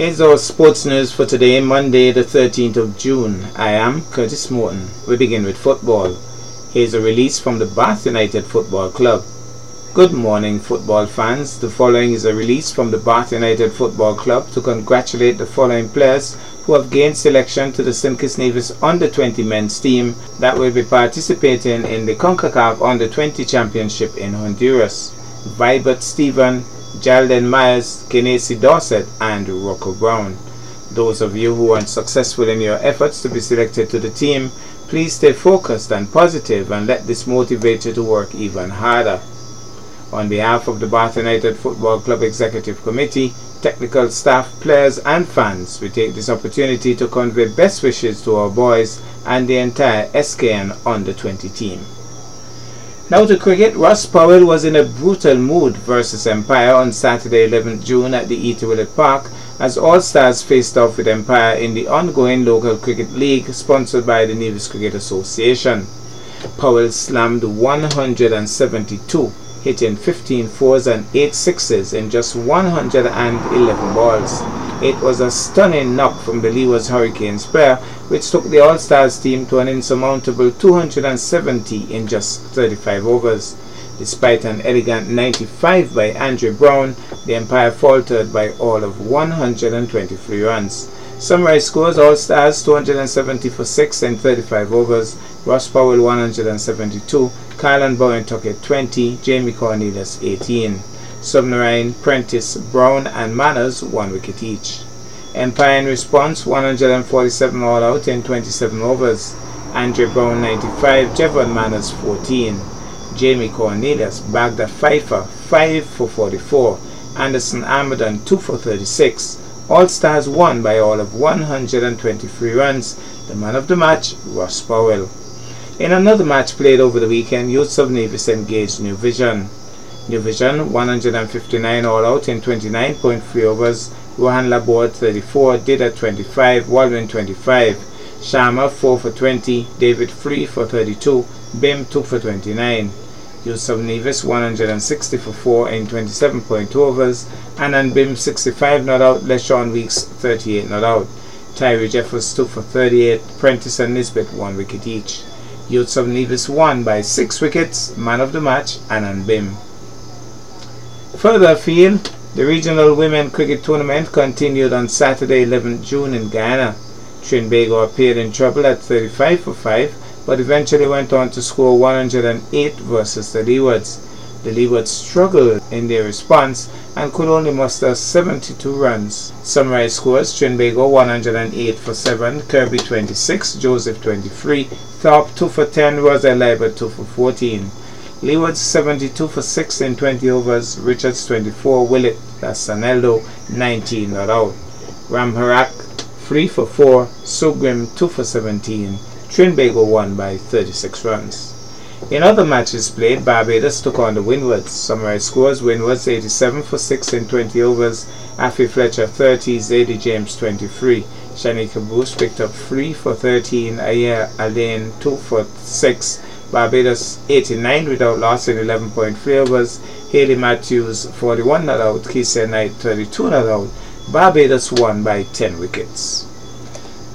Here's our sports news for today, Monday, the 13th of June. I am Curtis Morton. We begin with football. Here's a release from the Bath United Football Club. Good morning, football fans. The following is a release from the Bath United Football Club to congratulate the following players who have gained selection to the St. Kitts Nevis Under 20 men's team that will be participating in the CONCACAF Under 20 Championship in Honduras. Vibert Stephen, Jalden Myers, Kenesi Dorset, and Rocco Brown. Those of you who are successful in your efforts to be selected to the team, please stay focused and positive and let this motivate you to work even harder. On behalf of the Bath United Football Club Executive Committee, technical staff, players and fans, we take this opportunity to convey best wishes to our boys and the entire SKN Under 20 team. Now to cricket, Ross Powell was in a brutal mood versus Empire on Saturday 11th June at the E.T. Willett Park as All Stars faced off with Empire in the ongoing local cricket league sponsored by the Nevis Cricket Association. Powell slammed 172 hitting 15 fours and 8 sixes in just 111 balls. It was a stunning knock from the Leewards Hurricanes pair, which took the All-Stars team to an insurmountable 270 in just 35 overs. Despite an elegant 95 by Andre Brown, the Empire faltered by all of 123 runs. Summary scores All Stars 270 for 6 and 35 overs, Ross Powell 172, Kylan Bowen Tuckett 20, Jamie Cornelius 18. Submarine, Prentice, Brown and Manners 1 wicket each. Empire in response 147 all out in 27 overs. Andre Brown 95, Jevon Manners 14. Jamie Cornelius bagged a fifer 5 for 44. Anderson Armadan 2 for 36. All Stars won by all of 123 runs. The man of the match, Ross Powell. In another match played over the weekend, Youths of Nevis engaged New Vision. New Vision 159 all out in 29.3 overs. Rohan Laborde 34, Dida 25, Waldwin 25. Sharma 4 for 20, David Free for 32, Bim 2 for 29. Youths of Nevis 160 for 4 in 27.2 overs, and Bim 65 not out, LeSean Weeks 38 not out. Tyree Jeffers 2 for 38, Prentice and Nisbet 1 wicket each. Youths of Nevis won by 6 wickets, man of the match, Anand Bim. Further afield, the regional women cricket tournament continued on Saturday 11th June in Guyana. Trinbago appeared in trouble at 35 for 5 but eventually went on to score 108 versus the Leewards. The Leewards struggled in their response and could only muster 72 runs. Summarized scores Trinbago 108 for 7, Kirby 26, Joseph 23, Thorpe 2 for 10, Rosa Liber 2 for 14. Leewards 72 for 6 in 20 overs, Richards 24, Willett Saneldo 19 not out. Ramharack 3 for 4, Sugrim 2 for 17. Trinbago won by 36 runs. In other matches played, Barbados took on the Windwards. Summarized scores, Windwards 87 for 6 in 20 overs, Afy Fletcher 30, Zaida James 23. Shanika Bruce picked up 3 for 13, Aya Alain 2 for 6, Barbados 89 without loss in 11.3 overs, Hayley Matthews 41 not out, Kycia Knight 32 not out. Barbados won by 10 wickets.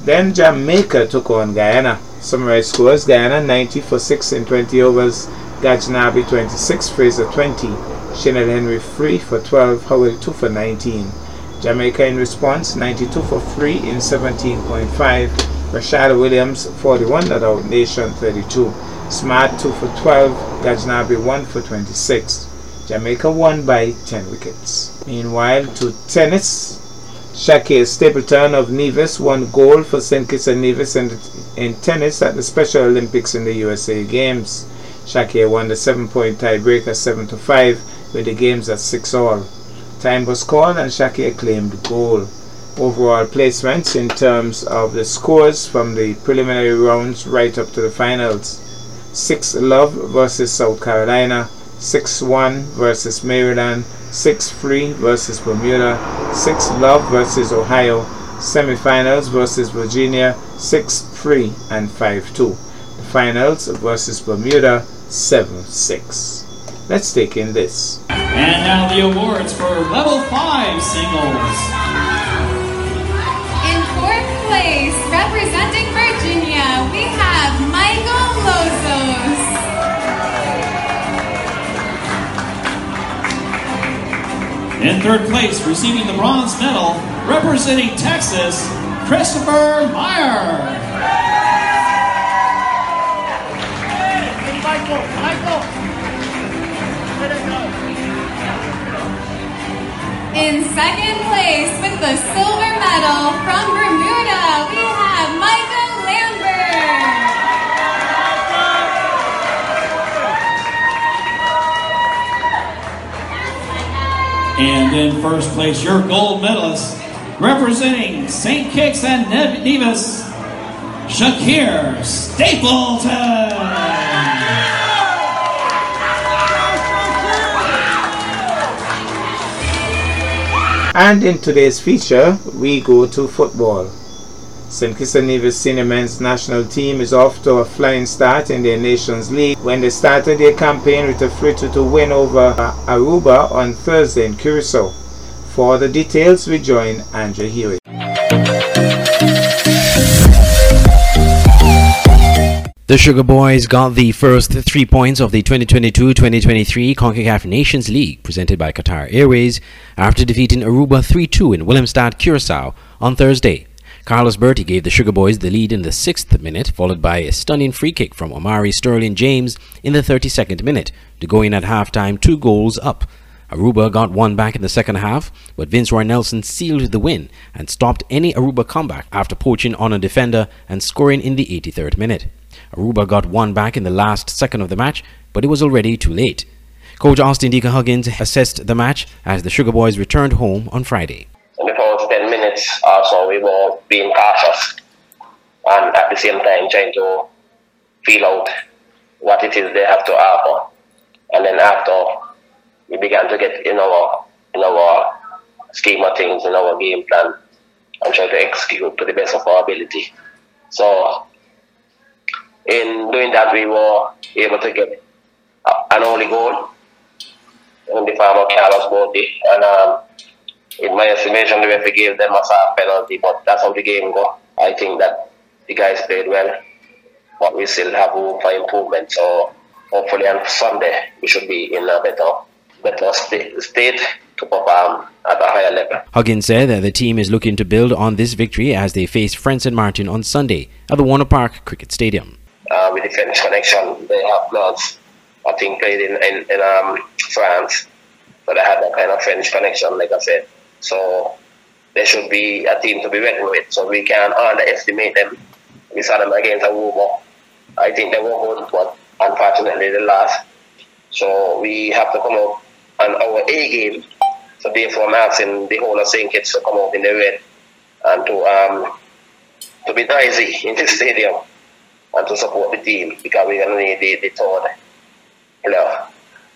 Then Jamaica took on Guyana. Summarized scores Guyana 90 for 6 in 20 overs, Gajnabi 26, Fraser 20, Chinelle Henry 3 for 12, Howell 2 for 19. Jamaica in response 92 for 3 in 17.5, Rashad Williams 41 not out, Nation 32, Smart 2 for 12, Gajnabi 1 for 26. Jamaica won by 10 wickets. Meanwhile, to tennis, Shakir Stapleton of Nevis won gold for St. Kitts and Nevis in, in tennis at the Special Olympics in the USA Games. Shakir won the 7-point tiebreaker 7 to 5 with the games at 6 all. Time was called and Shakir claimed gold. Overall placements in terms of the scores from the preliminary rounds right up to the finals. 6 Love versus South Carolina, 6-1 versus Maryland, 6-3 versus Bermuda, 6 Love versus Ohio, semifinals versus Virginia, 6-3 and 5-2. The finals versus Bermuda, 7-6. Let's take in this. And now the awards for level 5 singles. In third place, receiving the bronze medal, representing Texas, Christopher Meyer. Michael, Michael. In second place with the silver medal from Bermuda, we have Michael And in first place, your gold medalist, representing St. Kitts and Nevis, Shakir Stapleton. And in today's feature, we go to football. St. Kitts and Nevis Senior Men's National Team is off to a flying start in their Nations League when they started their campaign with a 3-2 win over uh, Aruba on Thursday in Curacao. For the details, we join Andrew Hewitt. The Sugar Boys got the first three points of the 2022-2023 CONCACAF Nations League presented by Qatar Airways after defeating Aruba 3-2 in Willemstad, Curacao on Thursday. Carlos Bertie gave the Sugar Boys the lead in the sixth minute, followed by a stunning free kick from Omari Sterling James in the 32nd minute to go in at halftime two goals up. Aruba got one back in the second half, but Vinceroy Nelson sealed the win and stopped any Aruba comeback after poaching on a defender and scoring in the 83rd minute. Aruba got one back in the last second of the match, but it was already too late. Coach Austin Deacon Huggins assessed the match as the Sugar Boys returned home on Friday. Minutes or we were being cautious and at the same time trying to feel out what it is they have to offer. And then after, we began to get in our, in our scheme of things, in our game plan, and try to execute to the best of our ability. So in doing that, we were able to get an only goal in the form of Carlos Bertie. And um, in my estimation, the referee gave them a soft penalty, but that's how the game go. I think that the guys played well, but we still have room for improvement. So hopefully on Sunday, we should be in a better, better state, state to perform at a higher level. Huggins said that the team is looking to build on this victory as they face France St. Martin on Sunday at the Warner Park Cricket Stadium uh, with the French connection. They have bloods, I think, played in, in, in um, France, but they have that kind of French connection, like I said. So they should be a team to be reckoned with. So we can underestimate them. We saw them against Aruba. I think they were good, but unfortunately they lost. So we have to come out on our A game. So therefore, I'm asking the whole of St. Kitts to come out in the red and to um, to be noisy in the stadium and to support the team because we're going to need the, the third player.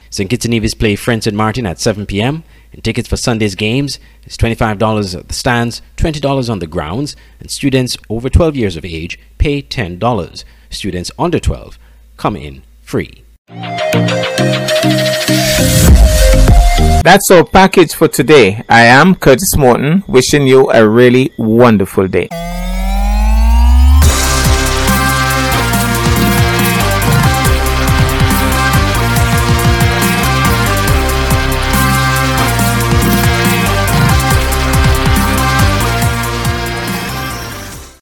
St. Kitts and Nevis play French St. Martin at 7 p.m. And tickets for Sunday's games is $25 at the stands, $20 on the grounds, and students over 12 years of age pay $10. Students under 12 come in free. That's our package for today. I am Curtis Morton, wishing you a really wonderful day.